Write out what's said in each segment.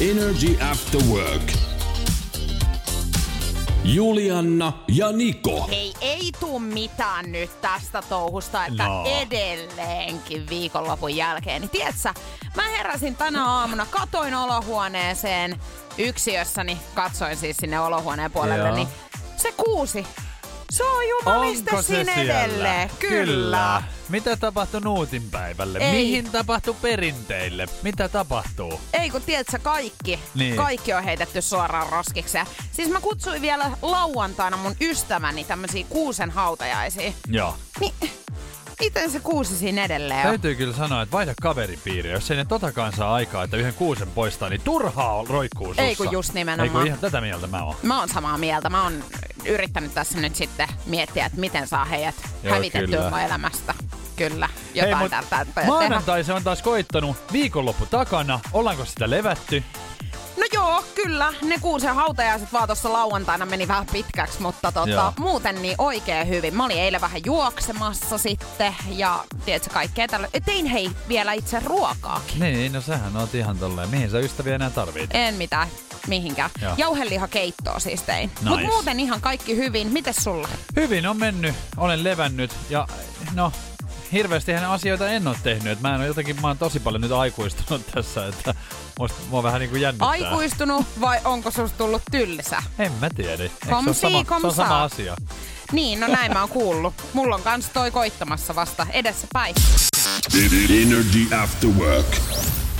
Energy After Work. Julianna ja Niko. Hei, ei tuu mitään nyt tästä touhusta, että No. edelleenkin viikonlopun jälkeen. Niin tiedätkö, mä heräsin tänä aamuna, katoin olohuoneeseen yksiössäni, katsoin siis sinne olohuoneen puolelle, Joo. niin se kuusi, se on jumaliste Onko se siinä siellä? edelleen. Kyllä. Mitä tapahtui Nuutinpäivälle? Ei. Mihin tapahtui perinteille? Mitä tapahtuu? Ei kun tiedätkö, kaikki, Niin. kaikki on heitetty suoraan roskiksi. Siis mä kutsuin vielä lauantaina mun ystäväni tämmöisiä kuusen hautajaisiin. Joo. Niin, miten se kuusi siinä edelleen on? Täytyy kyllä sanoa, että vaihda kaveripiiriä. Jos ei ne totakaan saa aikaa, että yhden kuusen poistaa, niin turhaa roikkuu sussa. Ei kun just nimenomaan. Ei kun ihan tätä mieltä mä oon. Mä oon samaa mieltä. Mä oon yrittänyt tässä nyt sitten miettiä, että miten saa heidät Joo, hävitettyä kyllä. elämästä. Kyllä, jotain tältä täytyy tehdä. Maanantai se on taas koittanut. Viikonloppu takana. Ollaanko sitä levätty? No joo, kyllä. Ne kuusen hautajaiset vaan tuossa lauantaina meni vähän pitkäksi, mutta tota, Joo. muuten niin oikein hyvin. Mä olin eilen vähän juoksemassa sitten ja tiedätkö kaikkea tällä. Tein hei vielä itse ruokaakin. Niin, no sähän oot ihan tolleen. Mihin sä ystäviä enää tarvit? En mitään mihinkään. Joo. Jauhelihakeittoa siis tein. Mut Nice. muuten ihan kaikki hyvin. Mites sulla? Hyvin on mennyt, olen levännyt ja no hirveästi asioita en ole tehnyt. Et mä en ole jotenkin, mä oon tosi paljon nyt aikuistunut tässä, että musta, mua vähän niinku jännittää. Aikuistunut vai onko susta tullut tylsä? En mä tiedä. Se, Kom si, sama, kom se on sa. sama asia? Niin, no näin mä oon kuullut. Mulla on kans toi koittamassa vasta edessä päin. Energy After Work.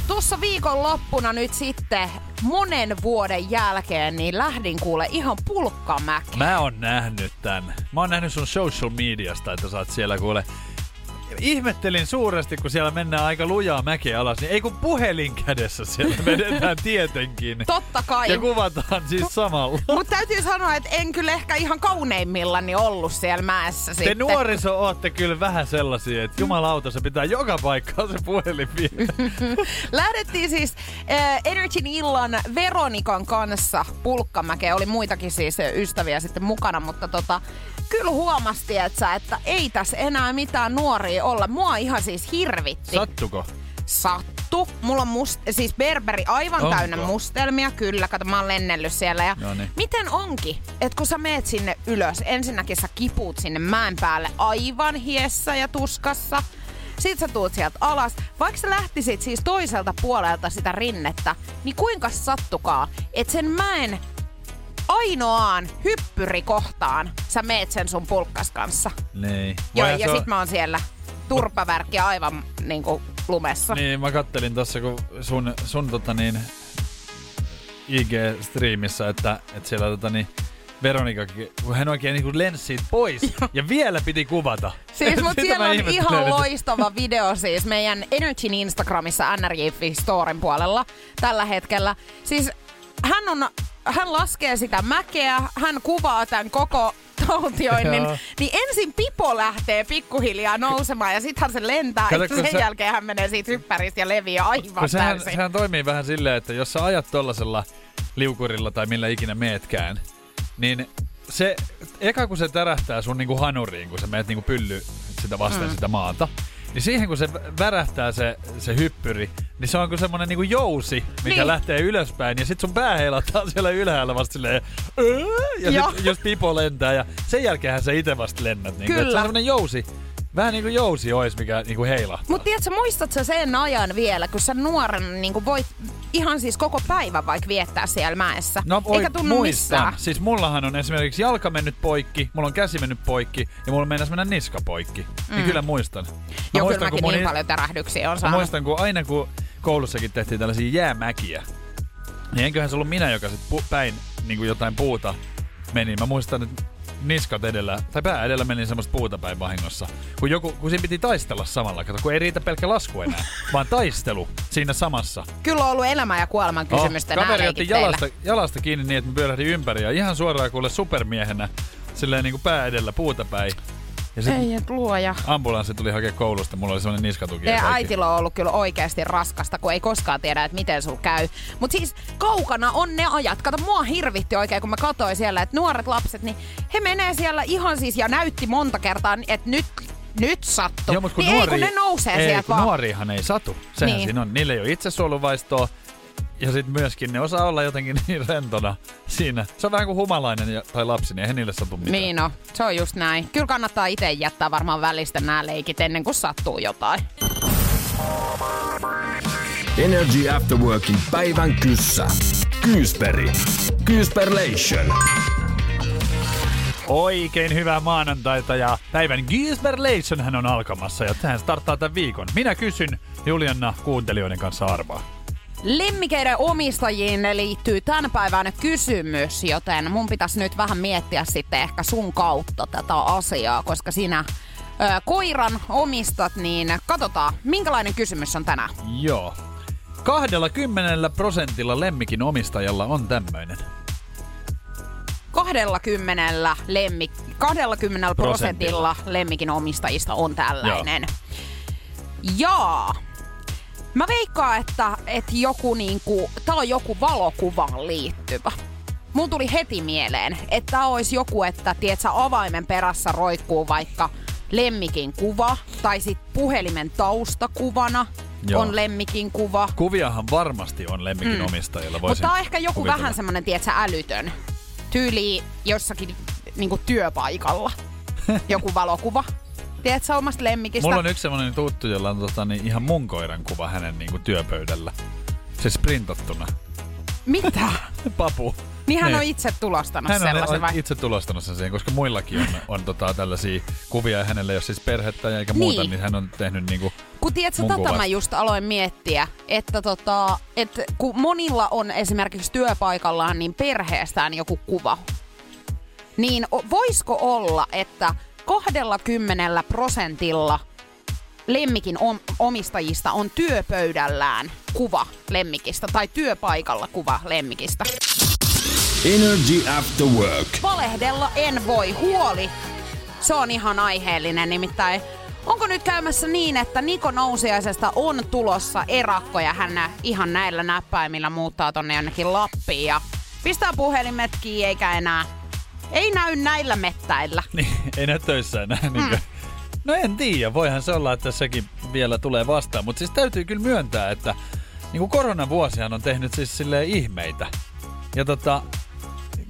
Tuossa viikon loppuna nyt sitten monen vuoden jälkeen niin lähdin kuule ihan pulkkamäkeen. Mä oon nähnyt tän. Mä oon nähnyt sun social mediasta, että sä oot siellä kuule ihmettelin suuresti, kun siellä mennään aika lujaa mäkeä alas, niin ei kun puhelin kädessä siellä vedetään tietenkin. Totta kai. Ja kuvataan siis samalla. Mutta täytyy sanoa, että en kyllä ehkä ihan kauneimmillani ollut siellä mäessä Te sitten. nuoriso ootte kyllä vähän sellaisia, että jumalauta, se pitää joka paikkaan se puhelin viedä. Lähdettiin siis äh, Energyn illan Veronikan kanssa pulkkamäkeen. Oli muitakin siis ystäviä sitten mukana, mutta tota, kyllä huomasti, että, että ei tässä enää mitään nuoria olla. Mua ihan siis hirvitti. Sattuko? Sattu. Mulla on must, siis Berberi aivan Onko? täynnä mustelmia, kyllä. Kato, mä oon lennellyt siellä. Ja Noniin. miten onkin, että kun sä meet sinne ylös, ensinnäkin sä kipuut sinne mäen päälle aivan hiessä ja tuskassa. Sitten sä tuut sieltä alas. Vaikka sä lähtisit siis toiselta puolelta sitä rinnettä, niin kuinka sattukaa, että sen mäen ainoaan hyppyrikohtaan sä meet sen sun pulkkas kanssa. Niin. Joo, ja se sit mä oon siellä turpavärkki aivan niinku lumessa. Niin, mä kattelin tossa kun sun, sun tota niin, IG-striimissä, että, että siellä tota niin, Veronika, kun hän oikein niin lensi siitä pois ja vielä piti kuvata. Siis mut siellä on ihan loistava video siis meidän Energyn Instagramissa NRJ Storin puolella tällä hetkellä. Siis hän on, hän laskee sitä mäkeä, hän kuvaa tämän koko taltioinnin, niin ensin pipo lähtee pikkuhiljaa nousemaan ja sitten se lentää Kato, sen se- jälkeen hän menee siitä hyppäristä ja leviää aivan Kun sehän, täysin. sehän toimii vähän silleen, että jos sä ajat tollasella liukurilla tai millä ikinä meetkään, niin se, eka kun se tärähtää sun niinku hanuriin, kun sä meet niinku pylly sitä vasten mm. sitä maata, niin siihen kun se vä- värähtää se, se hyppyri, niin se on kuin semmonen niinku jousi, mikä Niin. lähtee ylöspäin, ja sit sun pää heilattaa siellä ylhäällä vasta silleen, "Öö", ja Joo. sit jos pipo lentää, ja sen jälkeenhän sä itse vasta lennät. Niinku, Kyllä. että se on semmonen jousi, vähän niinku jousi ois, mikä niinku heilahtaa. Mutta tiedätkö, muistat sä sen ajan vielä, kun sä nuoren niin voit ihan siis koko päivän vaikka viettää siellä mäessä? No oi, Eikä tunnu muistan. missään. Siis mullahan on esimerkiksi jalka mennyt poikki, mulla on käsi mennyt poikki ja mulla mennäs mennä niska poikki. Mm. Niin kyllä muistan. Mä Joo, muistan, kyllä mäkin niin paljon tärähdyksiä on Mä saanut. muistan, kun aina kun koulussakin tehtiin tällaisia jäämäkiä, niin enköhän se ollut minä, joka sit pu- päin niin kuin jotain puuta meni. Mä muistan, että niskat edellä, tai pää edellä meni semmoista puuta päin vahingossa. Kun, joku, kun siinä piti taistella samalla, kato, kun ei riitä pelkkä lasku enää, vaan taistelu siinä samassa. Kyllä on ollut elämän ja kuoleman kysymystä oh, Kaveri otti jalasta, jalasta kiinni niin, että mä pyörähdin ympäri ja ihan suoraan kuule supermiehenä, silleen niin kuin pää edellä puuta päin. Ja sitten Ei et luoja. ambulanssi tuli hakea koulusta, mulla oli semmoinen niskatuki. Ja äitillä on ollut kyllä oikeasti raskasta, kun ei koskaan tiedä, että miten sul käy. Mutta siis kaukana on ne ajat. Kato, mua hirvitti oikein, kun mä katsoin siellä, että nuoret lapset, niin he menee siellä ihan siis ja näytti monta kertaa, että nyt nyt sattuu. Joo, mutta kun niin nuori, ei, kun ne nousee ei, sieltä kun vaan. nuorihan ei satu. Sehän Niin. siinä on. Niillä ei ole itsesuojeluvaistoa. Ja sitten myöskin ne osaa olla jotenkin niin rentona siinä. Se on vähän kuin humalainen ja, tai lapsi, niin eihän niille satu mitään. Niin no, se on just näin. Kyllä kannattaa itse jättää varmaan välistä nämä leikit ennen kuin sattuu jotain. Energy After Workin päivän kyssä. Kyysperi. Kyysperlation. Oikein hyvää maanantaita ja päivän Gisberlation hän on alkamassa ja tähän starttaa tämän viikon. Minä kysyn Julianna kuuntelijoiden kanssa arvaa. Lemmikeiden omistajiin liittyy tämän päivän kysymys, joten mun pitäisi nyt vähän miettiä sitten ehkä sun kautta tätä asiaa, koska sinä ö, koiran omistat, niin katsotaan, minkälainen kysymys on tänään. Joo. 20 prosentilla lemmikin omistajalla on tämmöinen. 20, lemmik, 20 prosentilla lemmikin omistajista on tällainen. Jaa. Mä veikkaan, että, että joku niinku, tää on joku valokuvaan liittyvä. Mun tuli heti mieleen, että tää olisi joku, että tiedätkö, avaimen perässä roikkuu vaikka lemmikin kuva, tai sit puhelimen taustakuvana Joo. on lemmikin kuva. Kuviahan varmasti on lemmikin mm. omistajilla. Mutta tää on ehkä joku kuvitella. vähän semmonen, tiedätkö, älytön. Tyyli jossakin niinku työpaikalla. joku valokuva. Tiedätkö omasta lemmikistä? Mulla on yksi semmonen tuttu, jolla on tota, niin ihan mun koiran kuva hänen niinku työpöydällä. Se sprintattuna. Mitä? Papu. Niin hän Niin. on itse tulostanut Hän on, sellaisen on vai? itse tulostanut sen siihen, koska muillakin on, on tota, tällaisia kuvia ja hänellä ei ole siis perhettä eikä muuta, Niin. niin hän on tehnyt niinku Kun tiedätkö, mun tätä kuvasta. mä just aloin miettiä, että tota, et kun monilla on esimerkiksi työpaikallaan niin perheestään joku kuva, niin voisiko olla, että 20 prosentilla lemmikin om- omistajista on työpöydällään kuva lemmikistä tai työpaikalla kuva lemmikistä. Energy After Work. Valehdella en voi. Huoli. Se on ihan aiheellinen. Nimittäin onko nyt käymässä niin, että Niko Nousiaisesta on tulossa erakko ja hän ihan näillä näppäimillä muuttaa tonne jonnekin Lappiin ja pistää puhelimet kiinni eikä enää ei näy näillä mettäillä. Niin, ei näy töissä enää. Mm. Niin no en tiedä, voihan se olla, että sekin vielä tulee vastaan. Mutta siis täytyy kyllä myöntää, että niin kuin koronavuosihan on tehnyt siis silleen ihmeitä. Ja tota,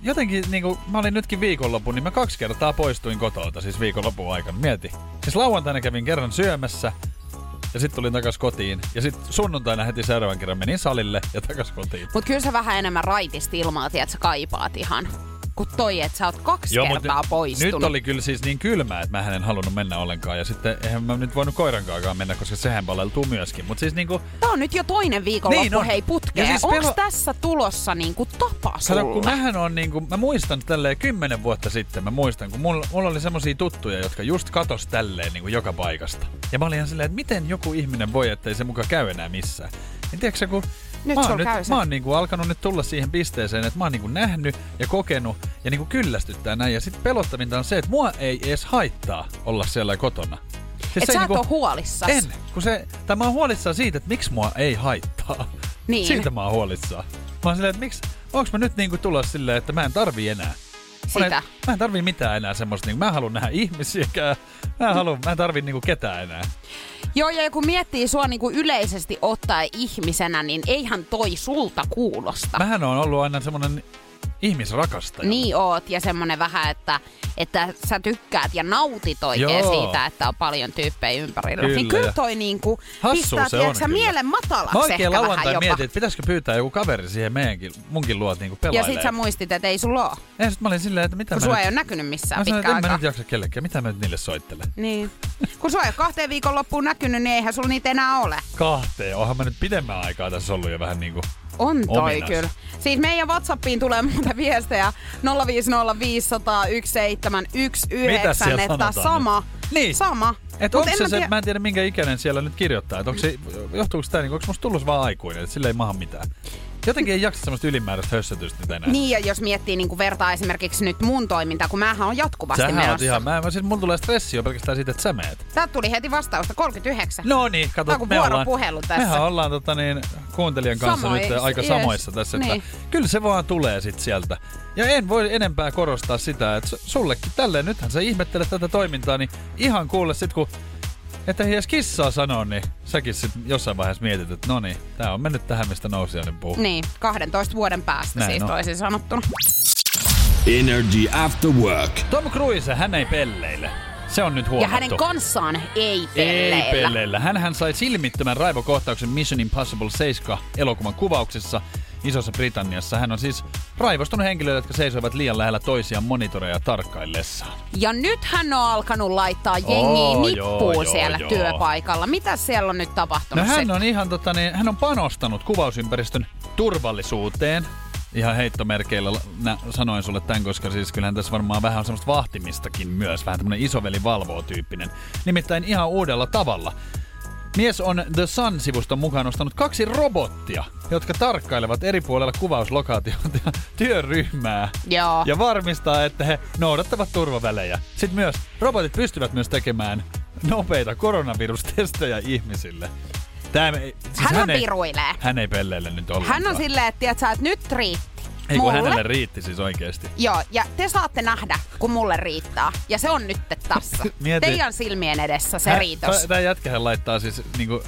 jotenkin niin kuin, mä olin nytkin viikonlopun, niin mä kaksi kertaa poistuin kotolta siis viikonlopun aikana. Mieti. Siis lauantaina kävin kerran syömässä ja sitten tulin takas kotiin. Ja sitten sunnuntaina heti seuraavan kerran menin salille ja takas kotiin. Mut kyllä sä vähän enemmän raitista ilmaa, että sä kaipaat ihan. Kun toi, että sä oot kaksi mut kertaa poistunut. Nyt oli kyllä siis niin kylmää, että mä en halunnut mennä ollenkaan. Ja sitten eihän mä nyt voinut koirankaakaan mennä, koska sehän paleltuu myöskin. Mutta siis niinku, Tää on nyt jo toinen viikonloppu Niin on. hei putkeen. Siis Onks pelo- tässä tulossa niinku tapa kato, kun mähän on niinku, mä muistan tälleen kymmenen vuotta sitten, mä muistan, kun mulla, mulla oli semmosia tuttuja, jotka just katos tälleen niinku joka paikasta. Ja mä olin ihan silleen, että miten joku ihminen voi, ettei se muka käy enää missään. Niin tiedätkö kun Nyt mä oon, nyt, mä oon niinku alkanut nyt tulla siihen pisteeseen, että mä oon niinku nähnyt ja kokenut ja niinku kyllästyttää näin. Ja sitten pelottavinta on se, että mua ei edes haittaa olla siellä kotona. Siis Et se sä ei et huolissas. En, kun se, tai mä oon huolissaan siitä, että miksi mua ei haittaa. Niin. Siitä mä oon huolissaan. Mä oon silleen, että miksi, onks mä nyt niinku tulossa silleen, että mä en tarvii enää. Mä, Sitä. mä en tarvii mitään enää semmoista, niinku, mä en halua nähdä ihmisiäkään. Mä en, halua, mä en tarvii niinku ketään enää. Joo, ja kun miettii sua niinku yleisesti ottaen ihmisenä, niin eihän toi sulta kuulosta. Mähän on ollut aina semmonen ihmisrakastaja. Niin oot, ja semmonen vähän, että, että sä tykkäät ja nautit oikein Joo. siitä, että on paljon tyyppejä ympärillä. Kyllä, niin kyllä toi niinku Hassua pistää se on tiedätkö, kyllä. mielen matalaksi Mä oikein ehkä vähän lauantai jopa. mietin, että pitäisikö pyytää joku kaveri siihen meidänkin, munkin luot niinku ja sit sä muistit, että ei sulla oo. Ja sit mä olin silleen, että mitä Kun mä sua nyt... ei ole näkynyt missään Mä sanoin, että pitkään en mä aikaa. nyt jaksa kellekään. Mitä mä nyt niille soittelen? Niin. Kun sua ei ole kahteen viikon loppuun näkynyt, niin eihän sulla niitä enää ole. Kahteen. Onhan mä nyt pidemmän aikaa tässä ollut jo vähän niinku... On toi Ominas. kyllä. Siis meidän Whatsappiin tulee tulee viestejä 050501719, Mitä siellä että sanotaan sama. Niin. Sama. Et onko se, mä se, tiedä- mä en tiedä minkä ikäinen siellä nyt kirjoittaa. Et onko se, johtuuko tämä, niin, onko musta tullut vaan aikuinen, että sillä ei maha mitään. Jotenkin ei jaksa semmoista ylimääräistä hössötystä nyt enää. Niin, ja jos miettii niin vertaa esimerkiksi nyt mun toimintaa, kun mähän on jatkuvasti Sähän menossa. ihan, mä, mä siis mulla tulee stressi jo pelkästään siitä, että sä meet. Täältä tuli heti vastausta 39. No niin, kato, Tää on kuin me ollaan, vuoropuhelu tässä. mehän ollaan tota niin, kuuntelijan kanssa Samois, nyt aika yes. samoissa tässä, että Niin. kyllä se vaan tulee sit sieltä. Ja en voi enempää korostaa sitä, että su- sullekin tälleen, nythän sä ihmettelet tätä toimintaa, niin ihan kuule sit kun että ei edes kissaa sanoa, niin säkin sit jossain vaiheessa mietit, että no niin, tää on mennyt tähän, mistä nousijainen puhuu. Niin, 12 vuoden päästä Näin siis on. toisin sanottuna. Energy After Work. Tom Cruise, hän ei pelleile. Se on nyt Ja huomattu. hänen kanssaan ei Ei pelleillä. pelleillä. Hänhän sai silmittömän raivokohtauksen Mission Impossible 7 elokuvan kuvauksessa Isossa Britanniassa. Hän on siis raivostunut henkilöille, jotka seisoivat liian lähellä toisiaan monitoreja tarkkaillessaan. Ja nyt hän on alkanut laittaa jengiä Oo, nippuun joo, siellä joo. työpaikalla. Mitä siellä on nyt No tapahtunut hän sitten? on ihan tota, niin, hän on panostanut kuvausympäristön turvallisuuteen. Ihan heittomerkeillä nä, sanoin sulle tämän, koska siis kyllähän tässä varmaan vähän on semmoista vahtimistakin myös. Vähän tämmönen isoveli valvoo tyyppinen. Nimittäin ihan uudella tavalla. Mies on The Sun-sivuston mukaan nostanut kaksi robottia, jotka tarkkailevat eri puolella kuvauslokaatiota ja työryhmää. Joo. Ja varmistaa, että he noudattavat turvavälejä. Sitten myös robotit pystyvät myös tekemään nopeita koronavirustestejä ihmisille. Tämä, ei- siis Hän on ei, viruilee. Hän ei pelleile nyt ollenkaan. Hän on silleen, että tiedät sä, että nyt riitti. Ei kun mulle. hänelle riitti siis oikeesti. Joo, ja te saatte nähdä, kun mulle riittää. Ja se on nyt tässä. Mieti. Teidän silmien edessä se riitos. Tämä jätkähän laittaa siis niinku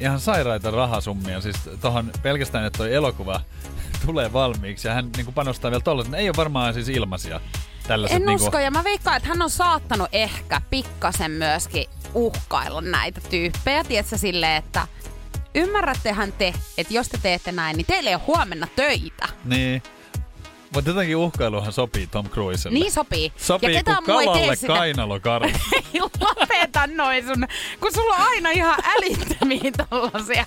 ihan sairaita rahasummia. Siis tohon pelkästään, että toi elokuva tulee valmiiksi ja hän niinku panostaa vielä tollaset. Ne ei ole varmaan siis ilmaisia. Tällaiset En niinku, usko, ja mä veikkaan, että hän on saattanut ehkä pikkasen myöskin uhkailla näitä tyyppejä. Tiedätkö silleen, että ymmärrättehän te, että jos te teette näin, niin teille ei ole huomenna töitä. Niin. Mutta jotenkin uhkailuhan sopii Tom Cruiselle. Niin sopii. Sopii ja ei kalalle sitä. Ei lopeta noin sun, kun sulla on aina ihan älyttömiä tollasia.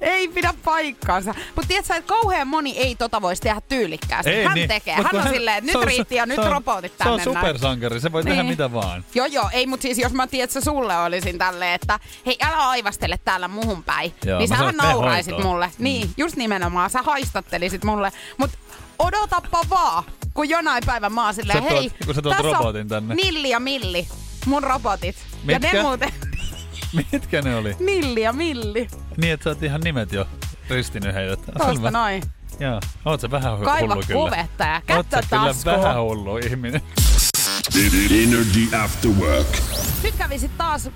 Ei pidä paikkaansa. Mutta tiedätkö, että kauhean moni ei tota voisi tehdä tyylikkäästi. Ei hän niin. tekee. Mut Hän on silleen, että nyt on- riitti ja nyt on- robotit Se on tänne supersankari, se voi tehdä Niin. mitä vaan. Joo, joo, ei, mutta siis jos mä tiedätkö, sulle olisin tälleen, että hei, älä aivastele täällä muhun päin, Joo, niin mene nauraisit mulle. Niin, just nimenomaan, sä haistattelisit mulle. Mut odotappa vaan, kun jonain päivän mä oon silleen, hei, kun sä tuot tässä robotin tänne. Nilli ja Milli, mun robotit. Ja Mitkä? ne muuten, Mitkä ne oli? Nilli ja Milli, Niin, että sä oot ihan nimet jo ristinyt heidät. Selvä. noin. Joo, oot sä vähän hu- Kaiva hullu kyllä. kuvetta ja Oot kättä taskuun. vähän hullu ihminen. Energy After Work. Nyt kävi sit taas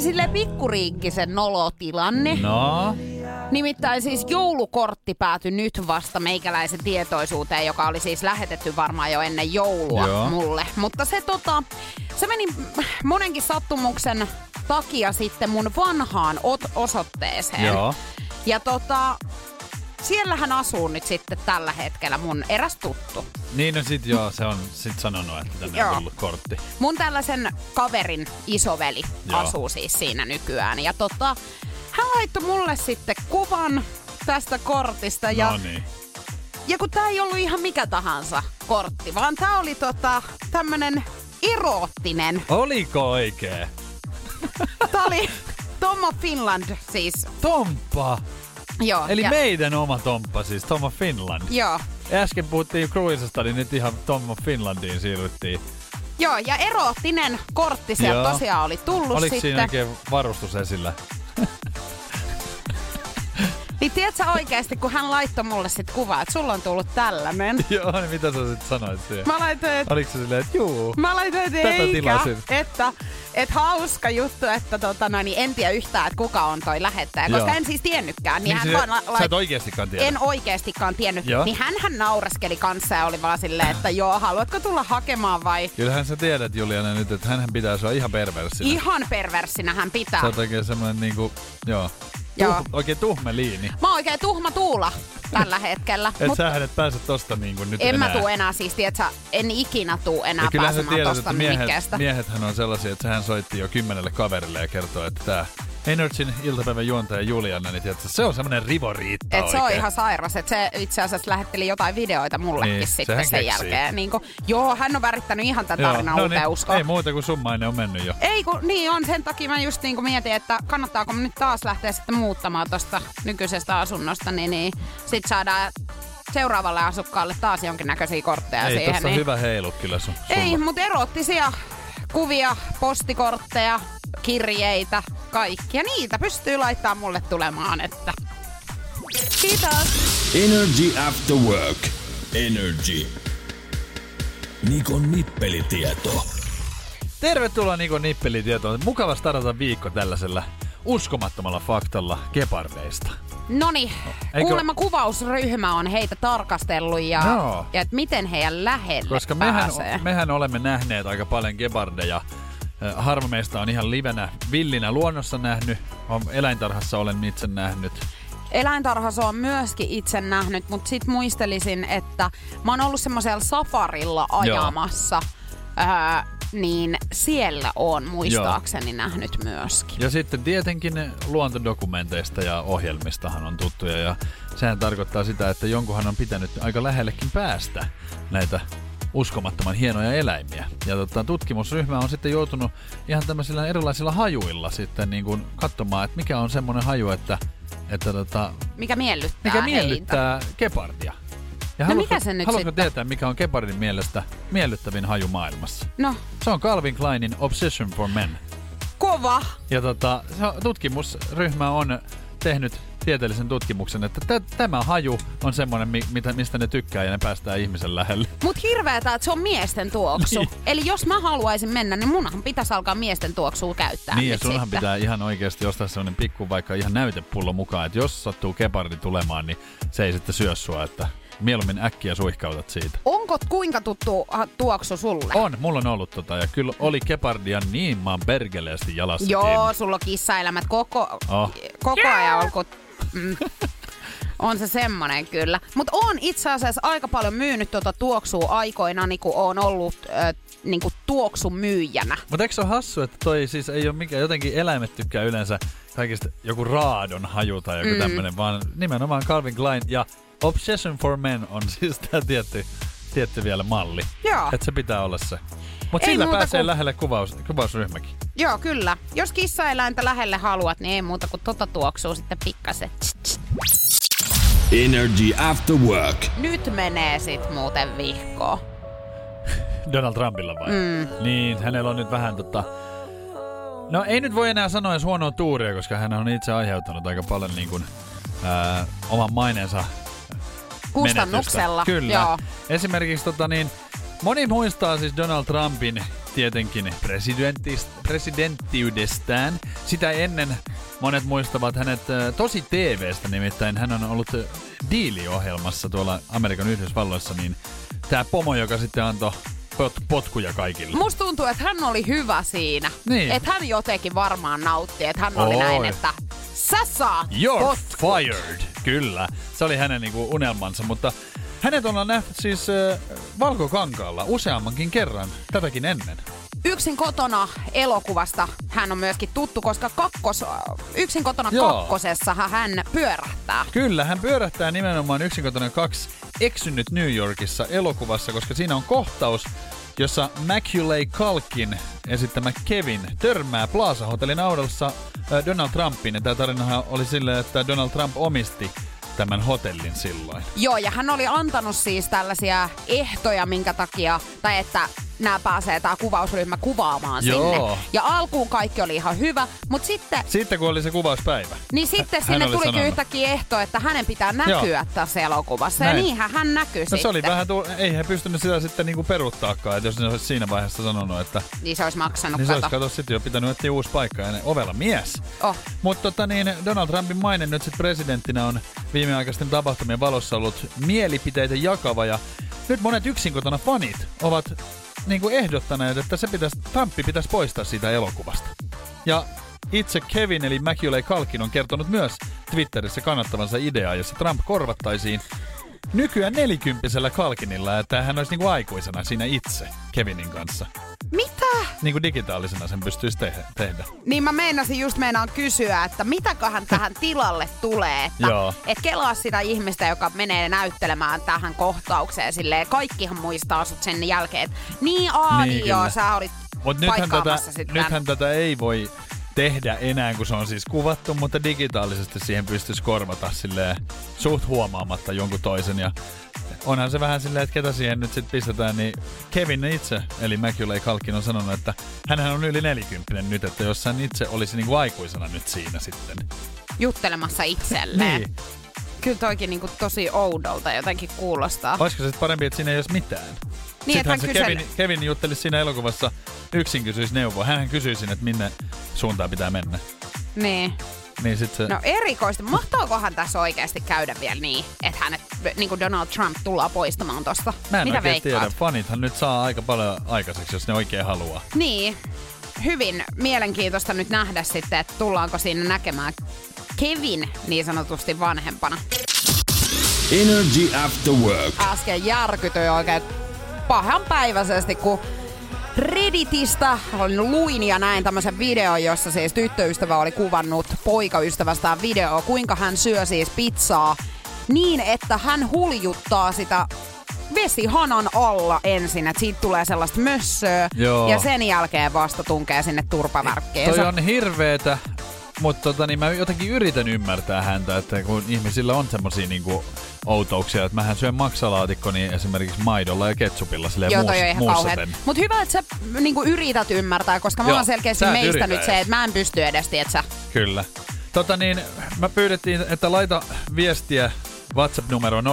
silleen pikkuriikkisen nolotilanne. No, Nimittäin siis joulukortti päätyi nyt vasta meikäläisen tietoisuuteen, joka oli siis lähetetty varmaan jo ennen joulua Joo. mulle. Mutta se tota, se meni monenkin sattumuksen takia sitten mun vanhaan ot- osoitteeseen. joo. Ja tota, siellähän asuu nyt sitten tällä hetkellä mun eräs tuttu. Niin no sit joo, se on sit sanonut, että tänne Joo. on tullut kortti. Mun tällaisen kaverin isoveli Joo. asuu siis siinä nykyään. Ja tota, hän laittoi mulle sitten kuvan tästä kortista. Ja No niin. Ja kun tää ei ollut ihan mikä tahansa kortti, vaan tää oli tota tämmönen eroottinen. Oliko oikee? Tää oli Tommo Finland siis. Tomppa! Joo. Eli ja, meidän oma Tomppa siis, Tom of Finland. Joo. Äsken puhuttiin Cruisesta, niin nyt ihan Tom of Finlandiin siirryttiin. Joo, ja eroottinen kortti sieltä tosiaan oli tullut Oliko sitten. siinä oikein varustus esillä? Niin tiedätkö oikeasti, kun hän laittoi mulle sit kuvaa, että sulla on tullut tällainen. Joo, niin mitä sä sit sanoit siihen? Mä laitoin, että Oliko se silleen, että juu? Mä laitoin, että Tätä eikä, tilasin. että, että hauska juttu, että tota, no, niin en tiedä yhtään, että kuka on toi lähettäjä, koska Joo. en siis tiennytkään. Niin, Niin hän se- vaan la- sä et oikeestikaan tiedä. En oikeastikaan tiennyt. Joo. Niin hän nauraskeli kanssa ja oli vaan silleen, että joo, haluatko tulla hakemaan vai? Kyllähän sä tiedät, Juliana, nyt, että hänhän pitää sua ihan perversinä. Ihan perversinä hän pitää. Sä oot oikein semmonen niinku, Joo. Tuh, oikein tuhmeliini. Mä oon oikein tuhma tuula tällä hetkellä. Et Mut sä et pääse tosta niinku nyt en enää. mä tuu enää siis, tiedätkö, en ikinä tuu enää ja kyllähän sä pääsemään tiedät, tosta että miehet, mikkeestä. miehethän on sellaisia, että hän soitti jo kymmenelle kaverille ja kertoi, että tää, Energyn iltapäivän juontaja Juliana, niin tiedätkö, se on semmoinen rivoriitta Et se on ihan sairas, että se itse asiassa lähetteli jotain videoita mullekin Niin, sitten sen keksii. jälkeen. Niin kun, joo, hän on värittänyt ihan tämän tarinan no niin, uskoon. Ei muuta kuin summainen on mennyt jo. Ei kun niin on, sen takia mä just niin mietin, että kannattaako mä nyt taas lähteä sitten muuttamaan tuosta nykyisestä asunnosta, niin, niin sit saadaan seuraavalle asukkaalle taas jonkinnäköisiä kortteja Ei, siihen. on niin... hyvä heilu kyllä sun, Ei, mutta erottisia kuvia, postikortteja, kirjeitä, kaikkia. Niitä pystyy laittamaan mulle tulemaan, että... Kiitos! Energy After Work. Energy. Nikon nippelitieto. Tervetuloa Nikon nippelitietoon. Mukava starata viikko tällaisella uskomattomalla faktalla gepardeista. Noni, Eikö- kuulemma kuvausryhmä on heitä tarkastellut ja, Joo. ja että miten heidän lähelle Koska mehän, pääsee. mehän olemme nähneet aika paljon gepardeja. Harva meistä on ihan livenä, villinä luonnossa nähnyt. On eläintarhassa olen itse nähnyt. Eläintarhassa on myöskin itse nähnyt, mutta sit muistelisin, että mä oon ollut semmoisella safarilla ajamassa. Ää, niin siellä on muistaakseni nähnyt myöskin. Ja sitten tietenkin luontodokumenteista ja ohjelmistahan on tuttuja. Ja sehän tarkoittaa sitä, että jonkunhan on pitänyt aika lähellekin päästä näitä uskomattoman hienoja eläimiä. Ja tota, tutkimusryhmä on sitten joutunut ihan tämmöisillä erilaisilla hajuilla sitten niin kuin katsomaan, että mikä on semmoinen haju, että, että tota, Mikä miellyttää mikä heitä. miellyttää gepardia. Ja No haluatko, mikä se nyt haluatko sitten? tietää, mikä on gepardin mielestä miellyttävin haju maailmassa? No, Se on Calvin Kleinin Obsession for Men. kova. Ja tota, tutkimusryhmä on tehnyt tieteellisen tutkimuksen, että tä- tämä haju on semmoinen, mi- mitä, mistä ne tykkää ja ne päästää ihmisen lähelle. Mut hirveetä, että se on miesten tuoksu. Niin. Eli jos mä haluaisin mennä, niin munhan pitäisi alkaa miesten tuoksua käyttää niin, ja sunhan sitten. pitää ihan oikeasti ostaa semmoinen pikku vaikka ihan näytepullo mukaan, että jos sattuu kepardi tulemaan, niin se ei sitten syö sua, että mieluummin äkkiä suihkautat siitä. Onko kuinka tuttu ah, tuoksu sulle? On, mulla on ollut tota, ja kyllä oli kepardia niin maan perkeleesti jalassa Joo, kiinni. sulla on kissaelämät koko, Oh. koko ajan ollut, kun, mm, on se semmonen kyllä. Mutta on itse asiassa aika paljon myynyt tuota tuoksua aikoina, niin kun on ollut äh, niin kuin tuoksumyyjänä. Mutta eikö se ole hassu, että toi siis ei ole mikään, jotenkin eläimet tykkää yleensä kaikista joku raadon haju tai joku mm. tämmönen, vaan nimenomaan Calvin Klein ja Obsession for Men on siis tää tietty, tietty vielä malli. Joo. Että se pitää olla se. Mutta sillä muuta pääsee kuin- lähelle kuvaus, kuvausryhmäkin. Joo, kyllä. Jos kissaeläintä lähelle haluat, niin ei muuta kuin tota tuoksuu sitten pikkasen. Energy After Work. Nyt menee sit muuten vihkoon. Donald Trumpilla vai? Mm. Niin, hänellä on nyt vähän tota... No ei nyt voi enää sanoa edes huonoa tuuria, koska hän on itse aiheuttanut aika paljon niin kuin, ää, oman maineensa Kustannuksella. menetystä. Kyllä. Joo. Esimerkiksi tota niin, moni muistaa siis Donald Trumpin tietenkin presidenttiydestään. Sitä ennen monet muistavat hänet tosi TVstä, nimittäin hän on ollut diiliohjelmassa tuolla Amerikan Yhdysvalloissa, niin tämä pomo, joka sitten antoi pot, potkuja kaikille. Musta tuntuu, että hän oli hyvä siinä. Niin. Että hän jotenkin varmaan nautti, että hän oli Oi. näin, että sä saat You're potkut. fired! Kyllä, se oli hänen niinku unelmansa, mutta hänet ollaan nähty siis äh, Valkokankaalla useammankin kerran tätäkin ennen. Yksin kotona elokuvasta hän on myöskin tuttu, koska kakkos, yksin kotona Joo. kakkosessahan hän pyörähtää. Kyllä, hän pyörähtää nimenomaan yksinkotoinen kaksi eksynyt New Yorkissa elokuvassa, koska siinä on kohtaus, jossa Macaulay Culkin esittämä Kevin törmää Plaza Hotellin autossa äh, Donald Trumpin. Tämä tarinahan oli silleen, että Donald Trump omisti tämän hotellin silloin. Joo, ja hän oli antanut siis tällaisia ehtoja, minkä takia, tai että nämä pääsee tämä kuvausryhmä kuvaamaan Joo. sinne. Ja alkuun kaikki oli ihan hyvä, mutta sitten Sitten kun oli se kuvauspäivä. Niin sitten Hän sinne tulikin sanonut. yhtäkkiä ehto, että hänen pitää näkyä Joo. tässä elokuvassa. Näin. Ja niinhän hän näkyy No sitten. se oli vähän, tu- ei he pystynyt sitä sitten niinku peruuttaakaan, että jos ne olisi siinä vaiheessa sanonut, että Niin se olisi maksanut, niin se olisi kato sitten jo pitänyt etsiä uusi paikka ja ne ovella mies. Oh. Mutta tota niin, Donald Trumpin maine nyt sitten presidenttinä on viimeaikaisten tapahtumien valossa ollut mielipiteitä jakava ja nyt monet yksin kotona fanit ovat niin kuin ehdottaneet, että se pitäisi, Trumpi pitäisi poistaa siitä elokuvasta. Ja itse Kevin eli Macaulay Culkin on kertonut myös Twitterissä kannattavansa ideaa, jossa Trump korvattaisiin nykyään nelikymppisellä Kalkinilla, että hän olisi niinku aikuisena siinä itse Kevinin kanssa. Niin kuin digitaalisena sen pystyisi tehdä. tehdä. Niin mä meinasin just meinaan kysyä, että mitäköhän tähän tilalle tulee. Että Joo. et kelaa sitä ihmistä, joka menee näyttelemään tähän kohtaukseen. Silleen, kaikkihan muistaa sut sen jälkeen, että niin aah, Niin, niin, joo, kyllä. sä olit Mutta nythän tätä, sitten. nythän tätä ei voi tehdä enää, kun se on siis kuvattu, mutta digitaalisesti siihen pystyisi korvata silleen suht huomaamatta jonkun toisen. Ja onhan se vähän silleen, että ketä siihen nyt sitten pistetään, niin Kevin itse, eli Macaulay Culkin on sanonut, että hän on yli 40 nyt, että jos hän itse olisi niinku aikuisena nyt siinä sitten. juttelemassa itselleen. Niin. Kyllä toikin niinku tosi oudolta jotenkin kuulostaa. Olisiko se parempi, että siinä ei olisi mitään? Niin, Sittenhän hän se Kevin, Kevin juttelisi siinä elokuvassa, yksin kysyisi neuvoa. Hän kysyi sinne, että minne suuntaan pitää mennä. Niin. Niin sit se... No erikoista. Mahtaakohan tässä oikeasti käydä vielä niin, että hänet, niin kuin Donald Trump tullaan poistamaan tosta? Mä en Mitä oikein veikkaat? tiedä. Fanithan nyt saa aika paljon aikaiseksi, jos ne oikein haluaa. Niin. Hyvin mielenkiintoista nyt nähdä sitten, että tullaanko siinä näkemään Kevin niin sanotusti vanhempana. Energy After Work. Äsken järkytyi oikein pahanpäiväisesti, kun Redditistä luin ja näin tämmöisen videon, jossa siis tyttöystävä oli kuvannut poikaystävästään videoa, kuinka hän syö siis pizzaa niin, että hän huljuttaa sitä vesihanan alla ensin, että siitä tulee sellaista mössöä Joo. ja sen jälkeen vasta tunkee sinne turpavärkkiinsä. Toi on hirveetä, mutta tota, niin mä jotenkin yritän ymmärtää häntä, että kun ihmisillä on semmosia niinku outouksia, että mähän syön maksalaatikko esimerkiksi maidolla ja ketsupilla silleen Joo, toi kauhean. muussaten. Mutta hyvä, että sä niinku yrität ymmärtää, koska mä oon selkeästi meistänyt yritä se, että mä en pysty edes, tietsä. Kyllä. Tota niin, mä pyydettiin, että laita viestiä WhatsApp-numero 050501719,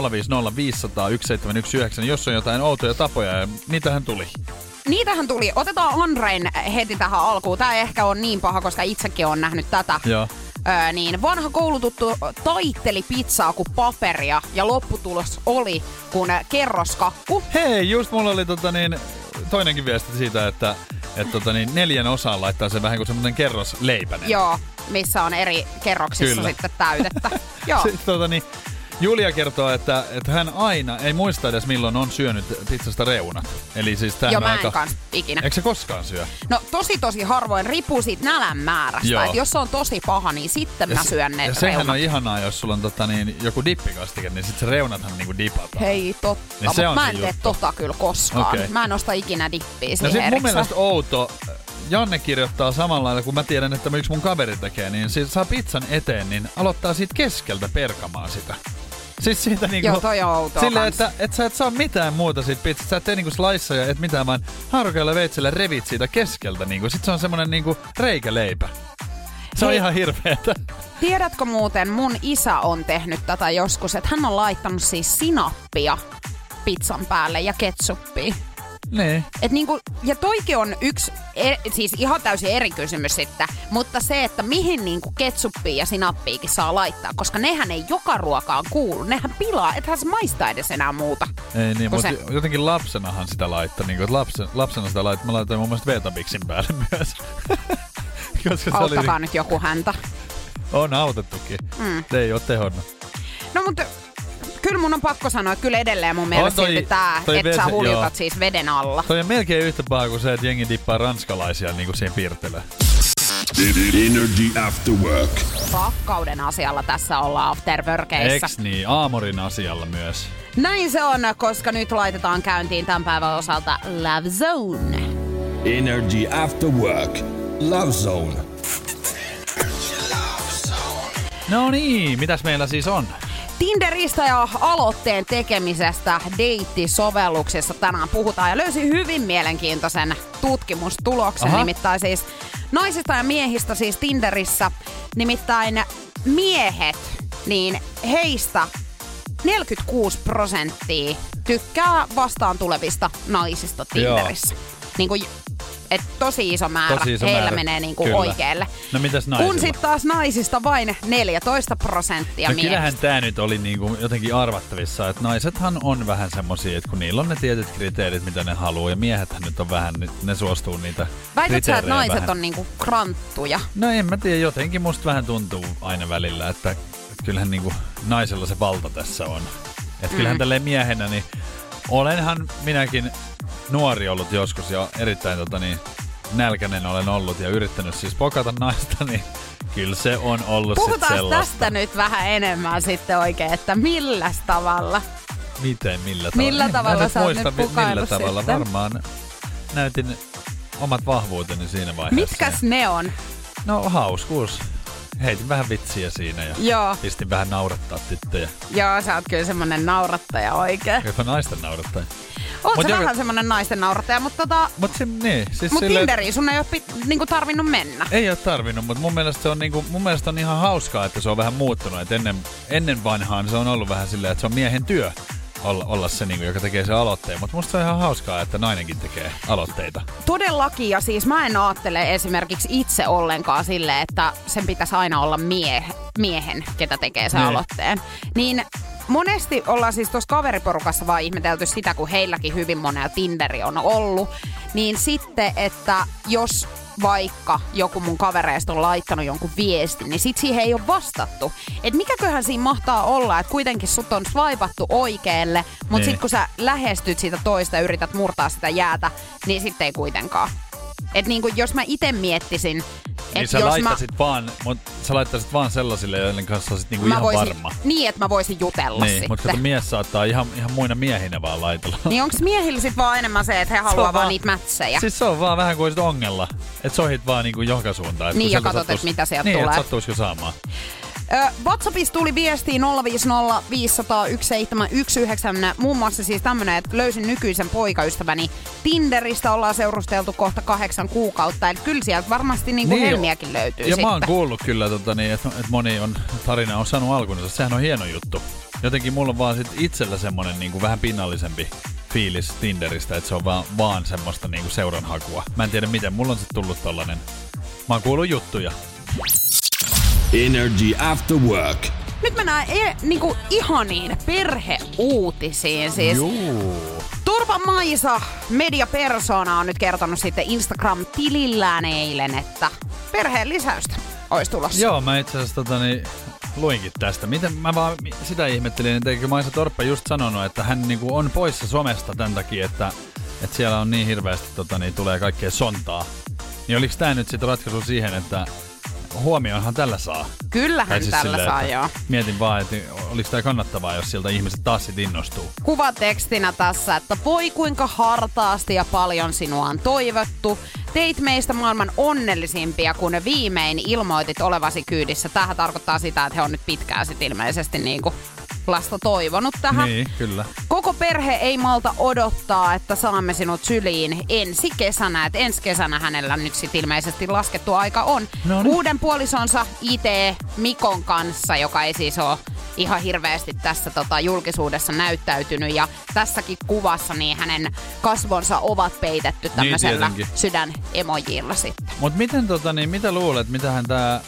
jos on jotain outoja tapoja, ja niitähän tuli. Niitähän tuli. Otetaan Andrein heti tähän alkuun. Tämä ei ehkä ole niin paha, koska itsekin on nähnyt tätä. Joo. Öö, niin vanha koulututtu taitteli pizzaa kuin paperia ja lopputulos oli kuin kerroskakku. Hei, just mulla oli tota niin, toinenkin viesti siitä, että et tota niin, neljän osaan laittaa se vähän kuin semmoinen kerrosleipänen. Joo, missä on eri kerroksissa Kyllä. sitten täytettä. Joo. Sitten tota niin, Julia kertoo, että, että hän aina ei muista edes milloin on syönyt pizzasta reunat. Eli siis tämähän Joo, mä en aika... kans ikinä. Eikö se koskaan syö? No tosi tosi harvoin, riippuu siitä nälän määrästä. Joo. Et jos se on tosi paha, niin sitten mä se- syön ne ja sehän reunat. on ihanaa, jos sulla on tota niin, joku dippikastike, niin sit se reunathan niinku dipataan. Hei, totta. Niin se Mut on mä en tee tota kyllä koskaan. Okei. Mä en osta ikinä dippiä No siihen sit mun mielestä outo, Janne kirjoittaa samalla lailla, kun mä tiedän, että yksi mun kaveri tekee, niin siis saa pizzan eteen, niin aloittaa siitä keskeltä perkamaan sitä. Siis siitä niinku... Joo, toi on outoa Silleen, että, että sä et saa mitään muuta siitä pizzasta. Sä et tee niinku sliceja, et mitään, vaan haarukalla veitsellä revit siitä keskeltä. Niinku. Sitten se on semmonen niinku reikäleipä. Se on Hei. ihan hirveetä. Tiedätkö muuten, mun isä on tehnyt tätä joskus, että hän on laittanut siis sinappia pizzan päälle ja ketsuppia. Niin. Et niinku, ja toikin on yksi, e, siis ihan täysin eri kysymys sitten, mutta se, että mihin niinku ketsuppia ja sinappiikin saa laittaa, koska nehän ei joka ruokaan kuulu. Nehän pilaa, ethän se maista edes enää muuta. Ei niin, mutta se- jotenkin lapsenahan sitä laittaa. Niin kuin, lapsen, lapsena sitä laittaa. Mä laitoin mun mielestä Vetabixin päälle myös. Koska se oli, Auttakaa nyt joku häntä. on autettukin. Mm. Se ei ole tehonnut. No mutta kyllä mun on pakko sanoa, että kyllä edelleen mun mielestä On toi- silti tää, toi että sä vesi- huljutat joo. siis veden alla. Toi on melkein yhtä paha kuin se, että jengi dippaa ranskalaisia niin kuin siihen pirteleen. Energy After Work. Rakkauden asialla tässä ollaan afterworkeissä. Eks niin? Aamorin asialla myös. Näin se on, koska nyt laitetaan käyntiin tämän päivän osalta Love Zone. Energy After Work. Love Zone. No niin, mitäs meillä siis on? Tinderistä ja aloitteen tekemisestä deittisovelluksessa tänään puhutaan ja löysin hyvin mielenkiintoisen tutkimustuloksen, Aha. nimittäin siis naisista ja miehistä siis Tinderissä, nimittäin miehet, niin heistä 46 prosenttia tykkää vastaan tulevista naisista Tinderissä. Niin kuin, et tosi iso määrä. Tosi iso Heillä määrä, menee niin kyllä. oikealle. No mitäs Kun naisilla? sitten taas naisista vain 14 prosenttia No miehistä. kyllähän tää nyt oli niinku jotenkin arvattavissa, että naisethan on vähän semmosia, että kun niillä on ne tietyt kriteerit, mitä ne haluaa, ja miehethän nyt on vähän, nyt ne suostuu niitä Väität sä, että naiset vähän. on niinku kranttuja? No en mä tiedä, jotenkin musta vähän tuntuu aina välillä, että, että kyllähän niinku naisella se valta tässä on. Että kyllähän Mm. tälleen miehenä, niin olenhan minäkin nuori ollut joskus ja erittäin tota niin, nälkäinen olen ollut ja yrittänyt siis pokata naista, niin kyllä se on ollut Puhutaan tästä nyt vähän enemmän sitten oikein, että milläs tavalla. Miten, millä tavalla? Millä En tavalla sä oot nyt mi- Millä tavalla? sitten? Varmaan näytin omat vahvuuteni siinä vaiheessa. Mitkäs ne on? No hauskuus. Heitin vähän vitsiä siinä ja Joo, pistin vähän naurattaa tyttöjä. joo, sä oot kyllä semmonen naurattaja oikein. Jopa naisten naurattaja. Oot Mut sä vähän semmonen naisten naurattaja, mutta tota, Mut se, niin, siis mut silleen- Tinderiin sun ei oo pit, niinku tarvinnut mennä. Ei ole tarvinnut, mutta mun mielestä, se on niinku, mun mielestä on ihan hauskaa, että se on vähän muuttunut. Et ennen, ennen vanhaan se on ollut vähän silleen, että se on miehen työ olla, olla se, niinku, joka tekee sen aloitteen. Mutta musta se on ihan hauskaa, että nainenkin tekee aloitteita. Todellakin, ja siis mä en ajattele esimerkiksi itse ollenkaan sille, että sen pitäisi aina olla mie- miehen, ketä tekee sen Niin. aloitteen. Niin monesti ollaan siis tuossa kaveriporukassa vaan ihmetelty sitä, kun heilläkin hyvin monella Tinderi on ollut. Niin sitten, että jos vaikka joku mun kavereista on laittanut jonkun viestin, niin sit siihen ei ole vastattu. Et mikäköhän siinä mahtaa olla, että kuitenkin sut on swipattu oikealle, mutta Niin. sit kun sä lähestyt sitä toista ja yrität murtaa sitä jäätä, niin sitten ei kuitenkaan. Et niinku, jos mä itse miettisin, että Niin sä jos laittaisit, vaan, mut sä laittaisit vaan sellaisille, joiden kanssa olisit niinku mä, mä ihan voisin, varma. Niin, että mä voisin jutella Niin, mutta sitten. kato, mies saattaa ihan, ihan muina miehinä vaan laitella. Niin onks miehillä sit vaan enemmän se, että he haluaa vaan vaan- niitä mätsejä? Siis se on vaan vähän kuin ongella. Että sohit vaan niinku joka suuntaan. Et Niin, ja katsot, sattuis- mitä sieltä niin, tulee. Niin, sattuisiko saamaan. Ö, WhatsAppissa tuli viesti 050 500 1719. Muun muassa siis tämmönen, että löysin nykyisen poikaystäväni Tinderistä. Ollaan seurusteltu kohta kahdeksan kuukautta. Eli kyllä sieltä varmasti niinku Niin, helmiäkin löytyy Ja sitten. mä oon kuullut kyllä, tota, niin, että, että moni on, tarina on saanut alkunsa. Sehän on hieno juttu. Jotenkin mulla on vaan sit itsellä semmonen niin kuin vähän pinnallisempi fiilis Tinderistä, että se on vaan, vaan semmoista niin kuin seuranhakua. Mä en tiedä miten, mulla on sit tullut tollanen. Mä oon kuullut juttuja. Energy After Work. Nyt mennään e- niinku ihaniin perheuutisiin. Siis Juu. Turpa Maisa, mediapersona, on nyt kertonut sitten Instagram-tilillään eilen, että perheen lisäystä olisi tulossa. Joo, mä itse asiassa tota, niin, luinkin tästä. Miten mä vaan sitä ihmettelin, että eikö Maisa Torppa just sanonut, että hän niinku on poissa somesta tämän takia, että, että siellä on niin hirveästi tota, niin, tulee kaikkea sontaa. Niin oliko tämä nyt sitten ratkaisu siihen, että huomioonhan tällä saa? Kyllähän Tai siis tällä silleen, saa, joo. Mietin vaan, että oliko tämä kannattavaa, jos sieltä ihmiset taas sit innostuu. Kuvatekstinä tässä, että voi kuinka hartaasti ja paljon sinua on toivottu. Teit meistä maailman onnellisimpia, kun viimein ilmoitit olevasi kyydissä. Tähän tarkoittaa sitä, että he on nyt pitkään sit ilmeisesti niinku lasta toivonut tähän. Niin, kyllä. Koko perhe ei malta odottaa, että saamme sinut syliin ensi kesänä. Et ensi kesänä hänellä nyt sit ilmeisesti laskettu aika on. No niin. Uuden puolisonsa IT Mikon kanssa, joka ei siis ole ihan hirveästi tässä tota, julkisuudessa näyttäytynyt. Ja tässäkin kuvassa niin hänen kasvonsa ovat peitetty tämmöisellä tietenkin. sydän-emojilla sitten. Mutta miten tota, niin, mitä luulet, mitähän tämä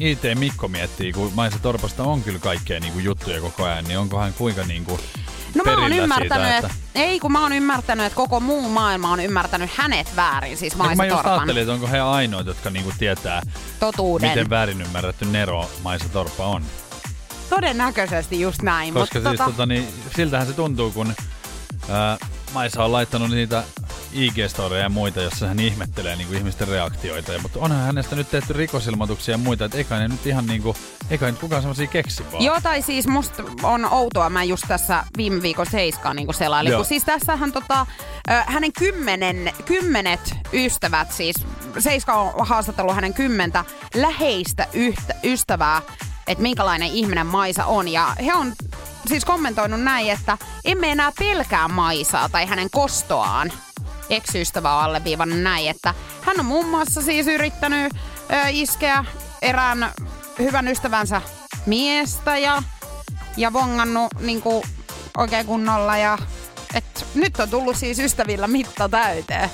IT Mikko miettii, kun Maisa Torpasta on kyllä kaikkea niinku juttuja koko ajan, niin onko hän kuinka niinku No mä oon ymmärtänyt, siitä, että... Ei, kun mä oon ymmärtänyt, että koko muu maailma on ymmärtänyt hänet väärin, siis No, Maisa kun mä just ajattelin, että onko he ainoat, jotka niinku tietää, totuuden. miten väärin ymmärretty Nero Maisa Torppa on. Todennäköisesti just näin, Koska mutta siis tota, tota, niin, siltähän se tuntuu, kun ää, Maisa on laittanut niitä IG-storeja ja muita, jossa hän ihmettelee niin kuin ihmisten reaktioita. Ja, mutta onhan hänestä nyt tehty rikosilmoituksia ja muita, että eikä ne nyt ihan niin kuin, eikä nyt kukaan semmosia keksi vaan. Joo, tai siis musta on outoa, mä just tässä viime viikon Seiskaan niin selailin, Joo. kun siis tässähän tota, hänen kymmenen, kymmenet ystävät, siis Seiska on haastatellut hänen kymmentä läheistä yhtä, ystävää, että minkälainen ihminen Maisa on, ja he on siis kommentoinut näin, että emme enää pelkää Maisaa tai hänen kostoaan. Ex-ystävä on alleviivannut näin, että hän on muun muassa siis yrittänyt ö, iskeä erään hyvän ystävänsä miestä ja, ja vongannut niinku oikein kunnolla ja et nyt on tullut siis ystävillä mitta täyteen.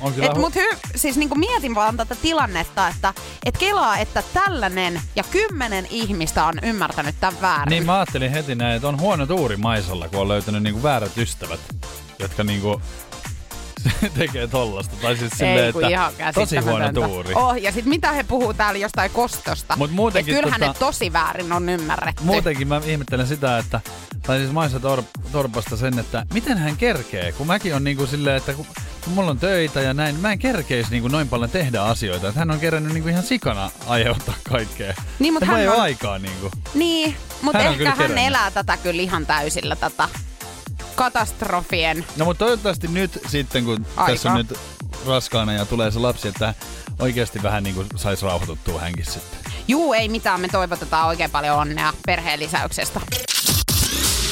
on kyllä Et, mut hy, siis niinku mietin vaan tätä tilannetta, että et kelaa, että tällainen ja kymmenen ihmistä on ymmärtänyt tämän väärin. Niin mä ajattelin heti näin, että on huono tuuri Maisalla, kun on löytänyt niinku väärät ystävät, jotka niinku tekee tollasta. Tai siis silleen, Ei kun että ihan tosi huono tuuri. Oh, ja sit mitä he puhuu täällä jostain kostosta. Mut muutenkin Et kyllähän tota- ne tosi väärin on ymmärretty. Muutenkin mä ihmettelen sitä, että tai siis Maisa Tor- Torpasta sen, että miten hän kerkee, kun mäkin on niinku silleen, että kun, kun mulla on töitä ja näin, mä en kerkeisi niinku noin paljon tehdä asioita. Että hän on kerännyt niinku ihan sikana aiheuttaa kaikkea. Niin, mut Ja mulla hän ei ole on- aikaa niinku. Niin, mutta Hän on ehkä hän kerännyt. elää tätä kyllä ihan täysillä tätä katastrofien. No mutta toivottavasti nyt sitten, kun Aika. tässä on nyt raskaana ja tulee se lapsi, että oikeasti vähän niinku sais rauhoituttua hänkin sitten. Juu, ei mitään, me toivotetaan oikein paljon onnea perheen lisäyksestä.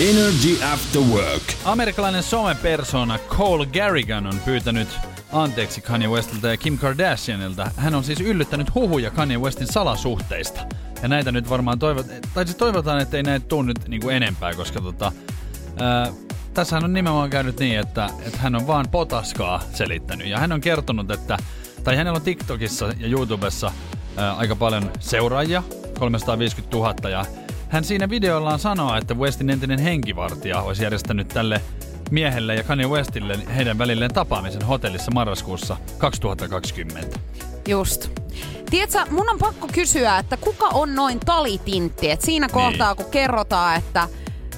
Energy After Work. Amerikkalainen somepersona Cole Garrigan on pyytänyt anteeksi Kanye Westiltä ja Kim Kardashianilta. Hän on siis yllyttänyt huhuja Kanye Westin salasuhteista. Ja näitä nyt varmaan toivot, tai siis toivotaan, että ei näitä tuu nyt niinku enempää, koska tota, ää, tässähän on nimenomaan käynyt niin, että, että hän on vaan potaskaa selittänyt. Ja hän on kertonut, että, tai hänellä on TikTokissa ja YouTubessa ää, aika paljon seuraajia, 350 000, ja hän siinä videollaan sanoo, että Westin entinen henkivartija olisi järjestänyt tälle miehelle ja Kanye Westille heidän välilleen tapaamisen hotellissa marraskuussa 2020. Just. Tiedätkö, mun on pakko kysyä, että kuka on noin talitintti? Et siinä kohtaa, kun kerrotaan, että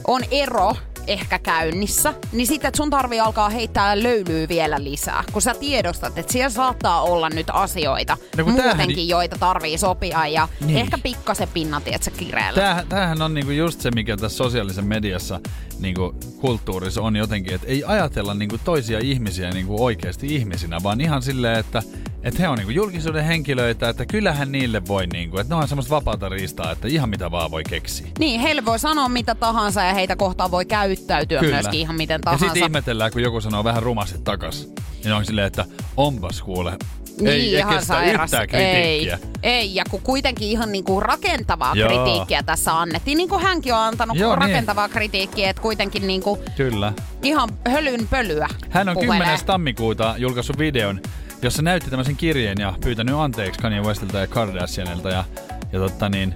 on ero ehkä käynnissä, niin sitten että sun tarvii alkaa heittää löylyä vielä lisää. Kun sä tiedostat, että siellä saattaa olla nyt asioita No kun tämähän- muutenkin, joita tarvii sopia ja Niin. ehkä pikkasen pinna, tiedätkö, kireellä. Tämähän, tämähän on niinku just se, mikä tässä sosiaalisen mediassa niinku kulttuurissa on jotenkin, että ei ajatella niinku toisia ihmisiä niinku oikeasti ihmisinä, vaan ihan silleen, että et he on niinku julkisuuden henkilöitä, että kyllähän niille voi, niinku, että ne on semmoista vapaata riistaa, että ihan mitä vaan voi keksiä. Niin, heille voi sanoa mitä tahansa ja heitä kohtaan voi käyttäytyä myöskin ihan miten Ja tahansa. sitten ihmetellään, kun joku sanoo vähän rumasti takas. Niin on silleen, että onpas kuule. Niin, ei, ei ihan kestä sairas. Ei, ei, ja kun kuitenkin ihan niinku rakentavaa Joo. kritiikkiä tässä annettiin, niin kuin hänkin on antanut Joo, niin. rakentavaa kritiikkiä, että kuitenkin niinku Kyllä. ihan hölyn pölyä Hän on puhelee. 10. tammikuuta julkaissut videon, jossa näytti tämmöisen kirjeen ja pyytänyt anteeksi Kanye Westiltä ja Kardashianilta. Ja, ja totta niin,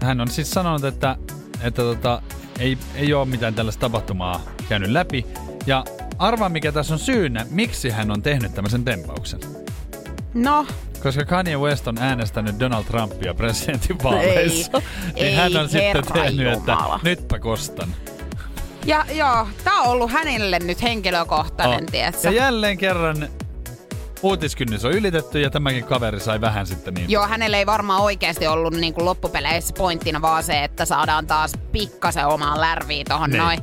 hän on siis sanonut, että, että tota, ei, ei ole mitään tällaista tapahtumaa käynyt läpi. Ja arvaa mikä tässä on syynä, miksi hän on tehnyt tämmöisen tempauksen. No, Koska Kanye West on äänestänyt Donald Trumpia presidentinvaaleissa. Ei, niin hän ei, on sitten tehnyt, että jumala. nytpä kostan. ja joo, tää on ollut hänelle nyt henkilökohtainen, Oh. tietsä. Ja jälleen kerran uutiskynnys on ylitetty ja tämäkin kaveri sai vähän sitten niin. Joo, hänellä ei varmaan oikeasti ollut niin kuin loppupeleissä pointtina vaan se, että saadaan taas pikkasen omaa lärviä tohon Niin. noin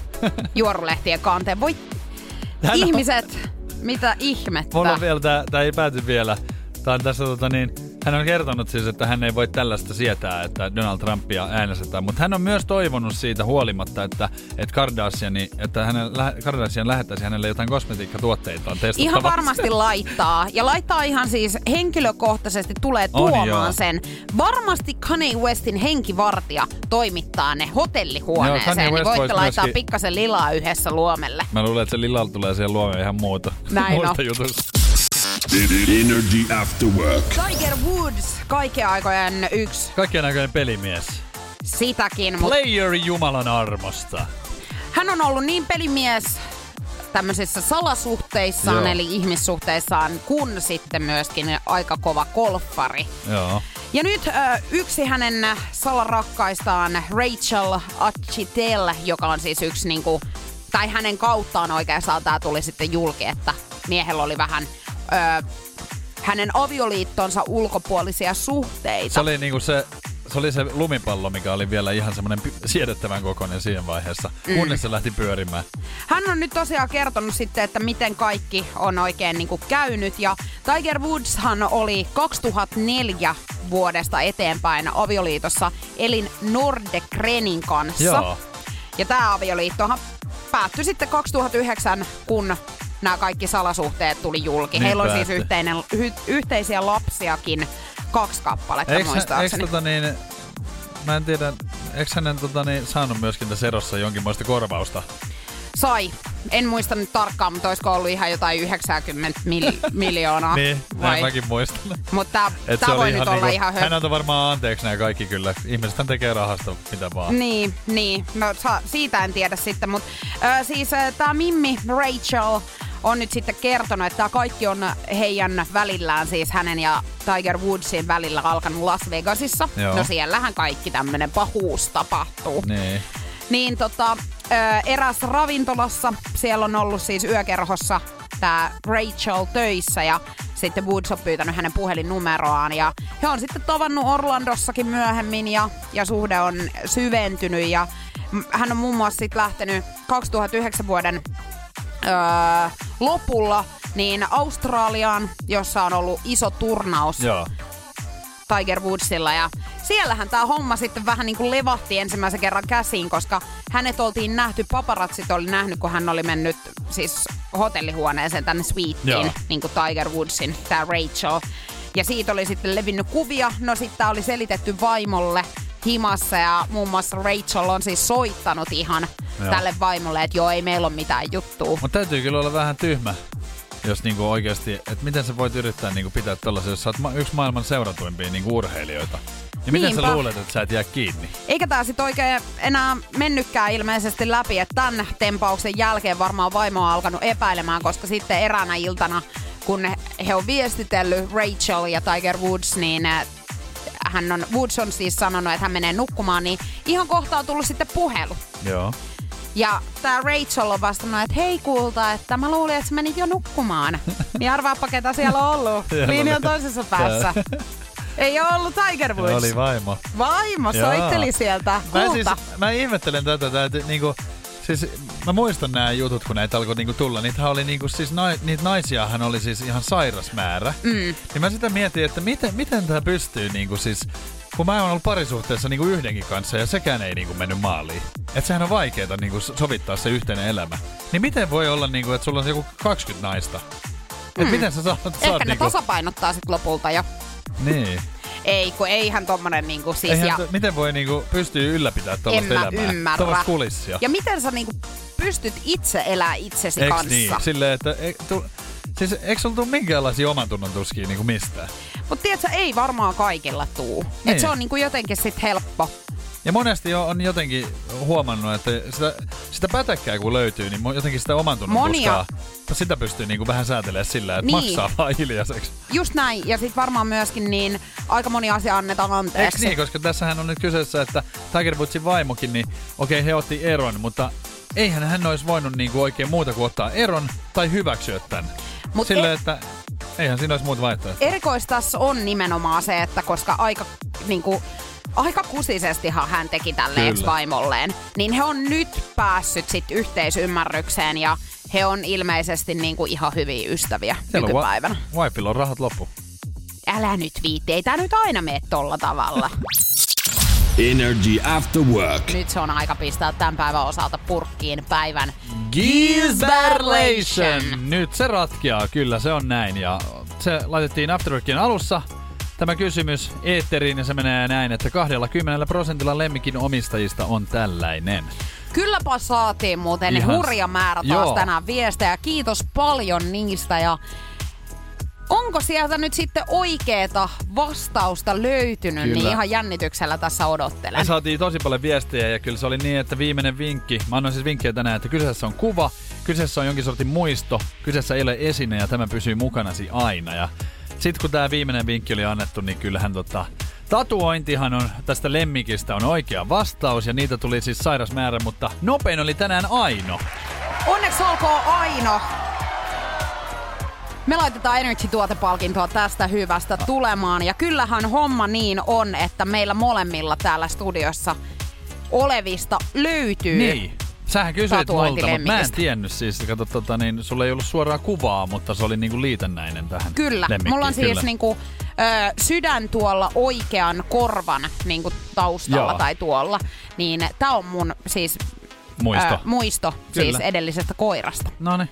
juorulehtien kanteen. Voi Hän on- ihmiset, mitä ihmettä. Mulla on vielä, tää, tää ei pääty vielä. Tää on tässä tota niin, hän on kertonut siis, että hän ei voi tällaista sietää, että Donald Trumpia äänestetään, mutta hän on myös toivonut siitä huolimatta, että, että Kardashiani, että hänen, Kardashian lähettäisi hänelle jotain kosmetiikkatuotteitaan testattavaksi. Ihan varmasti laittaa. Ja laittaa ihan siis henkilökohtaisesti tulee On tuomaan joo. sen. Varmasti Kanye Westin henkivartija toimittaa ne hotellihuoneeseen. Kanye niin voitte laittaa myöskin- pikkasen lilaa yhdessä luomelle. Mä luulen, että se Lillalla tulee siihen luomeen ihan muuta. Näin on. Muista jutusta. Energy After Work. Tiger Woods, kaikkien aikojen yksi Kaikkien näköinen pelimies. sitäkin, mutta Player Jumalan armosta. hän on ollut niin pelimies tämmöisissä salasuhteissaan, Joo. eli ihmissuhteissaan, kun sitten myöskin aika kova golfari. Joo. Ja nyt yksi hänen salarakkaistaan, Rachel Achitel, joka on siis yksi niinku, tai hänen kauttaan oikeastaan tämä tuli sitten julki, että miehellä oli vähän ö, hänen avioliittonsa ulkopuolisia suhteita. Se oli niinku se, se oli se lumipallo, mikä oli vielä ihan semmoinen siedettävän kokoinen siinä vaiheessa, mm. kunnes se lähti pyörimään. Hän on nyt tosiaan kertonut sitten, että miten kaikki on oikein niin kuin käynyt. Ja Tiger Woodshan oli 2004 vuodesta eteenpäin avioliitossa Elin Nordegrenin kanssa. Joo. Ja tämä avioliittohan päättyi sitten 2009, kun nämä kaikki salasuhteet tuli julki. Niin Heillä on siis yhteinen, hy, yhteisiä lapsiakin kaksi kappaletta Eikö, eikö muistaakseni. tota niin, mä en tiedä, eikö hänen tota niin, saanut myöskin tässä erossa jonkinlaista korvausta? Sai. En muista nyt tarkkaan, mutta olisiko ollut ihan jotain 90 mil, miljoonaa. niin, näin mäkin muistan. Mutta tämä voi nyt olla niinku, ihan Hän hö... antoi varmaan anteeksi nämä kaikki kyllä. Ihmiset tekee rahasta mitä vaan. Niin, niin. No sa- siitä en tiedä sitten, mutta äh, siis äh, tämä Mimmi Rachel on nyt sitten kertonut, että tämä kaikki on heidän välillään, siis hänen ja Tiger Woodsin välillä alkanut Las Vegasissa. Joo. No siellähän kaikki tämmöinen pahuus tapahtuu. Niin. Niin tota, ö, erässä ravintolassa, siellä on ollut siis yökerhossa tämä Rachel töissä ja sitten Woods on pyytänyt hänen puhelinnumeroaan ja he on sitten tavannut Orlandossakin myöhemmin ja, ja suhde on syventynyt ja hän on muun muassa sitten lähtenyt 2009 vuoden öö, lopulla niin Australiaan, jossa on ollut iso turnaus Joo. Tiger Woodsilla ja siellähän tämä homma sitten vähän niin kuin levahti ensimmäisen kerran käsiin, koska hänet oltiin nähty, paparatsit oli nähnyt, kun hän oli mennyt siis hotellihuoneeseen tänne suiteen, Joo. niin kuin Tiger Woodsin, tämä Rachel. Ja siitä oli sitten levinnyt kuvia, no sitten tää oli selitetty vaimolle himassa ja muun muassa Rachel on siis soittanut ihan Joo. tälle vaimolle, että joo ei meillä ole mitään juttua. Mutta täytyy kyllä olla vähän tyhmä, jos niinku oikeasti, että miten sä voit yrittää niinku pitää tollasen, jos sä oot ma- yksi maailman seuratuimpia niinku urheilijoita. Ja miten sä Niinpä. luulet, että sä et jää kiinni? Eikä tää sit oikein enää mennytkään ilmeisesti läpi, että tämän tempauksen jälkeen varmaan vaimo on alkanut epäilemään, koska sitten eräänä iltana, kun he- on viestitellyt Rachel ja Tiger Woods, niin äh, hän on, Woods on siis sanonut, että hän menee nukkumaan, niin ihan kohta on tullut sitten puhelu. Joo. Ja tää Rachel on vastannut, että hei kulta, että mä luulin, että sä menit jo nukkumaan. Niin arvaappa, ketä siellä on ollut. Linjan toisessa päässä. Ei ole ollut Tiger Woods. Oli vaimo. Vaimo Joo. soitteli sieltä. Mä, Kulta. siis, mä ihmettelen tätä, että niinku, siis mä muistan nämä jutut, kun näitä alkoi niinku tulla. Niitähän oli niinku, siis nai, niitä naisiahan oli siis ihan sairas määrä. Mm. Niin mä sitä mietin, että miten, miten tämä pystyy niinku siis, kun mä oon ollut parisuhteessa niinku yhdenkin kanssa ja sekään ei niinku mennyt maaliin. Että sehän on vaikeeta niinku sovittaa se yhteinen elämä. Niin miten voi olla niinku, että sulla on joku 20 naista? Et miten sä saat, saat Ehkä ne niinku... tasapainottaa sit lopulta jo. Niin. Ei, kun eihän tommonen niinku siis... Eihän, ja, to, miten voi niinku pystyä ylläpitämään en tällaista mä elämää? ymmärrä. Tuollaista kulissia. ja miten sä niinku pystyt itse elää itsesi Eiks kanssa? niin? Silleen, että e, tu, siis eikö sulla tule minkäänlaisia oman tunnon tuskia niinku mistään? Mut tiedätkö, ei varmaan kaikilla tuu. Niin. Et se on niinku jotenkin sit helppo. Ja monesti jo on jotenkin huomannut, että sitä, sitä pätäkkää kun löytyy, niin jotenkin sitä oman tunnon Monia. tuskaa, sitä pystyy niinku vähän säätelemään sillä, että Niin. maksaa vaan hiljaiseksi. Just näin. Ja sit varmaan myöskin niin aika moni asia annetaan anteeksi. niin? Koska tässähän on nyt kyseessä, että Tiger Woodsin vaimokin, niin okei, he otti eron, mutta eihän hän olisi voinut niinku oikein muuta kuin ottaa eron tai hyväksyä tämän. Mut Silleen, e- että eihän siinä olisi muuta vaihtoehtoa. Erikoista tässä on nimenomaan se, että koska aika niinku, aika kusisestihan hän teki tälle Kyllä. ex-vaimolleen, niin he on nyt päässyt sit yhteisymmärrykseen ja he on ilmeisesti niinku ihan hyviä ystäviä Siellä on nykypäivänä. wa- wifella on rahat loppu. Älä nyt viitti, ei tää nyt aina mene tolla tavalla. Energy After Work. nyt se on aika pistää tämän päivän osalta purkkiin päivän Gisberlation! Nyt se ratkeaa, kyllä se on näin. Ja se laitettiin Afterworkin alussa tämä kysymys eetteriin ja se menee näin, että 20 prosentilla lemmikin omistajista on tällainen. Kylläpä saatiin muuten Ihan- hurja määrä taas Joo. tänään viestejä. Kiitos paljon niistä ja onko sieltä nyt sitten oikeeta vastausta löytynyt, Kyllä. niin ihan jännityksellä tässä Me odottelen. saatiin tosi paljon viestejä ja kyllä se oli niin, että viimeinen vinkki, mä annoin siis vinkkejä tänään, että kyseessä on kuva, kyseessä on jonkin sortin muisto, kyseessä ei ole esine ja tämä pysyy mukanasi aina. Ja sitten kun tämä viimeinen vinkki oli annettu, niin kyllähän tota, tatuointihan on tästä lemmikistä on oikea vastaus ja niitä tuli siis sairas määrä, mutta nopein oli tänään Aino. Onneksi olkoon Aino. Me laitetaan Energy-tuotepalkintoa tästä hyvästä tulemaan. Ja kyllähän homma niin on, että meillä molemmilla täällä studiossa olevista löytyy. Niin. Sähän kysyit multa, mutta mä en tiennyt siis, kato, tota, niin, sulla ei ollut suoraa kuvaa, mutta se oli niinku liitännäinen tähän Kyllä. lemmikkiin. Mulla on siis Kyllä. niinku, ö, sydän tuolla oikean korvan niinku taustalla Joo. tai tuolla. Niin tää on mun siis Muisto. Ö, muisto Kyllä. siis edellisestä koirasta. No niin.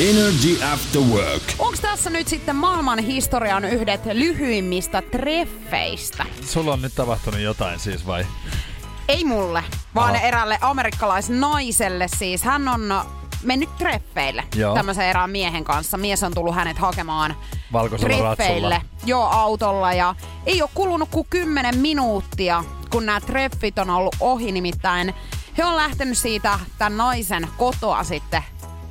Energy After Work. Onko tässä nyt sitten maailman historian yhdet lyhyimmistä treffeistä? Sulla on nyt tapahtunut jotain siis vai? Ei mulle, vaan Aha. eräälle amerikkalaisnaiselle siis. Hän on mennyt treffeille Joo. tämmöisen erään miehen kanssa. Mies on tullut hänet hakemaan Valkoisella treffeille. ratsulla. Joo, autolla. Ja ei ole kulunut kuin 10 minuuttia, kun nämä treffit on ollut ohi. Nimittäin he on lähtenyt siitä tämän naisen kotoa sitten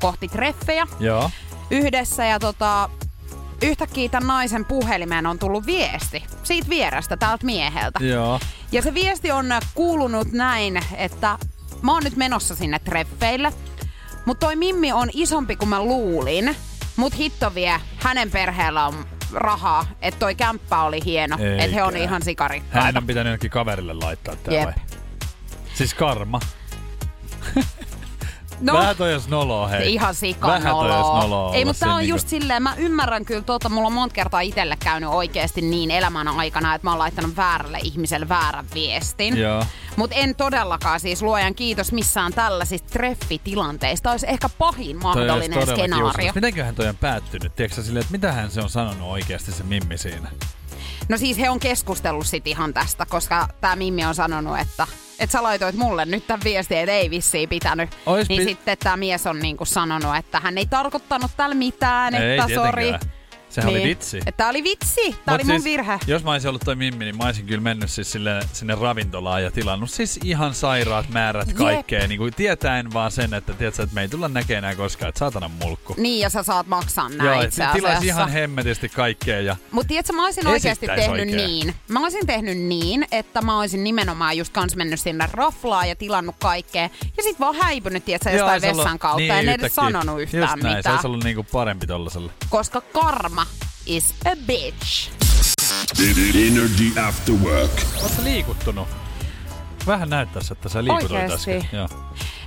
kohti treffejä Joo. yhdessä. Ja tota, yhtäkkiä tämän naisen puhelimeen on tullut viesti siitä vierestä täältä mieheltä. Joo. Ja se viesti on kuulunut näin, että mä oon nyt menossa sinne treffeille, mutta toi Mimmi on isompi kuin mä luulin, mut hitto vie, hänen perheellä on rahaa, että toi kämppä oli hieno, että he on ihan sikarikkaita. Hänen on pitänyt jonnekin kaverille laittaa Jep. vai? Siis karma. No, Vähän toi jos noloa, hei. Ihan Vähän toi jos noloa. Ei, mutta tää on niinku- just silleen, mä ymmärrän kyllä tuota, mulla on monta kertaa itselle käynyt oikeasti niin elämän aikana, että mä oon laittanut väärälle ihmiselle väärän viestin. Joo. Mutta en todellakaan siis luojan kiitos missään tällaisista treffitilanteista. Olisi ehkä pahin Toi mahdollinen skenaario. kiusallista. Mitenköhän toi on päättynyt? Tiedätkö silleen, että mitähän se on sanonut oikeasti se Mimmi siinä? No siis he on keskustellut sit ihan tästä, koska tämä Mimmi on sanonut, että että sä laitoit mulle nyt tämän viestin, että ei vissiin pitänyt. Ois niin pi- sitten tämä mies on niinku sanonut, että hän ei tarkoittanut tällä mitään, Ei että tietenkään. sori. Sehän oli vitsi. Tää oli vitsi, tää Mut oli mun siis, virhe. Jos mä olisin ollut toi Mimmi, niin mä olisin kyllä mennyt siis sille, sinne ravintolaan ja tilannut siis ihan sairaat määrät Jep. kaikkea. Niin kuin tietäen vaan sen, että, tiedätkö, että me ei tulla näkemään enää koskaan, että saatana mulkku. Niin, ja sä saat maksaa nää Joo, itse asiassa. ihan hemmetisti kaikkea ja Mutta tiedätkö, mä olisin oikeasti tehnyt oikein. niin. Mä olisin tehnyt niin, että mä olisin nimenomaan just kans mennyt sinne raflaan ja tilannut kaikkea. Ja sit vaan häipynyt, tiedätkö, Joo, jostain se on ollut- vessan kautta. niin, en edes yhtäkkiä. sanonut yhtään Just näin, Se mitään. olisi ollut niinku parempi tollaselle. Koska karma is a bitch. Energy After Work. Oletko liikuttunut? Vähän näyttäisi, että sä liikutuit Oikeesti? äsken. Joo.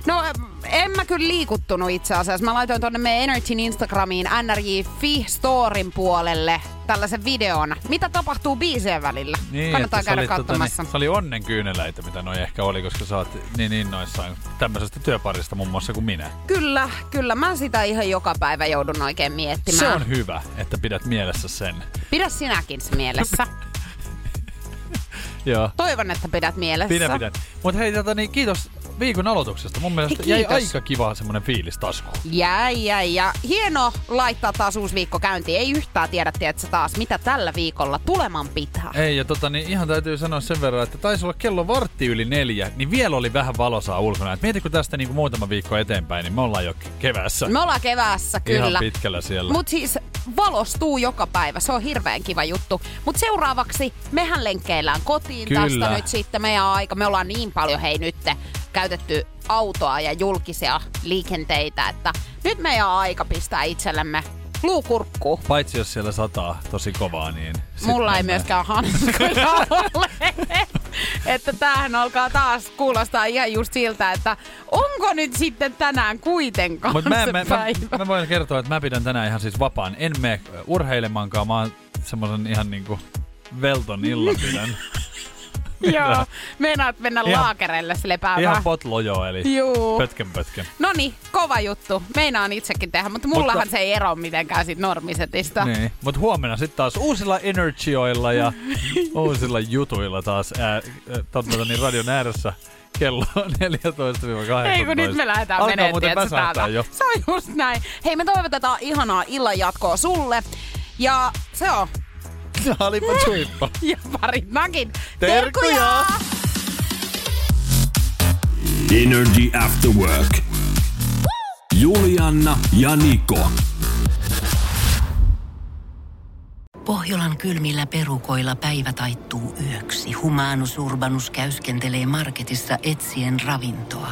No en mä kyllä liikuttunut itse asiassa. Mä laitoin tonne meidän Energyn Instagramiin NRJ.fi storin puolelle tällaisen videon. Mitä tapahtuu biisien välillä? Kannattaa että sä käydä olit, tota, katsomassa. niin, se oli onnen kyyneleitä, mitä noi ehkä oli, koska sä oot niin innoissaan tämmöisestä työparista muun muassa kuin minä. Kyllä, kyllä. Mä sitä ihan joka päivä joudun oikein miettimään. Se on hyvä, että pidät mielessä sen. Pidä sinäkin se mielessä. Joo. Toivon, että pidät mielessä. Pidä, pidä. Mutta hei, tota, niin, kiitos viikon aloituksesta. Mun mielestä Hei, jäi kiitos. aika kiva semmonen fiilis taskuun. Jäi, jäi. Ja hieno laittaa taas uusi viikko käyntiin. Ei yhtään tiedä, tiedätkö taas, mitä tällä viikolla tuleman pitää. Ei, ja tota, niin ihan täytyy sanoa sen verran, että taisi olla kello vartti yli neljä, niin vielä oli vähän valosaa ulkona. Et mieti, kun tästä niin muutama viikko eteenpäin, niin me ollaan jo keväässä. Me ollaan keväässä, Ihan kyllä. pitkällä siellä. Mut siis valostuu joka päivä, se on hirveän kiva juttu. Mut seuraavaksi mehän lenkkeillään kotiin Kyllä. tästä nyt sitten meidän aika. Me ollaan niin paljon hei nyt käytetty autoa ja julkisia liikenteitä, että nyt meidän aika pistää itsellemme luukurkkuun. Paitsi jos siellä sataa tosi kovaa, niin... Mulla ei mennään. myöskään hanskoja ole. että tämähän alkaa taas kuulostaa ihan just siltä, että onko nyt sitten tänään kuitenkaan Mut mä, se mä, mä, päivä? mä, voin kertoa, että mä pidän tänään ihan siis vapaan. En mene urheilemaankaan, mä oon semmosen ihan niinku velton illan pidän. Joo, meinaat mennä Ihan- laakereille sille päivään. ihan potlojo, eli Juu. pötken pötken. No niin, kova juttu. Meinaan itsekin tehdä, mutta mullahan Mutta- se ei ero mitenkään sit normisetista. Niin. Mut huomenna sitten taas uusilla energioilla ja uusilla jutuilla taas ää, ää, totta, niin radion ääressä kello 14-18. Ei kun nyt me lähdetään muuten tiedätkö, täältä. jo. Se on just näin. Hei, me toivotetaan ihanaa illan jatkoa sulle. Ja se on. Olipa suippa. Ja parit nakin. Terkkuja! Energy After Work. Julianna ja Niko. Pohjolan kylmillä perukoilla päivä taittuu yöksi. Humanus Urbanus käyskentelee marketissa etsien ravintoa.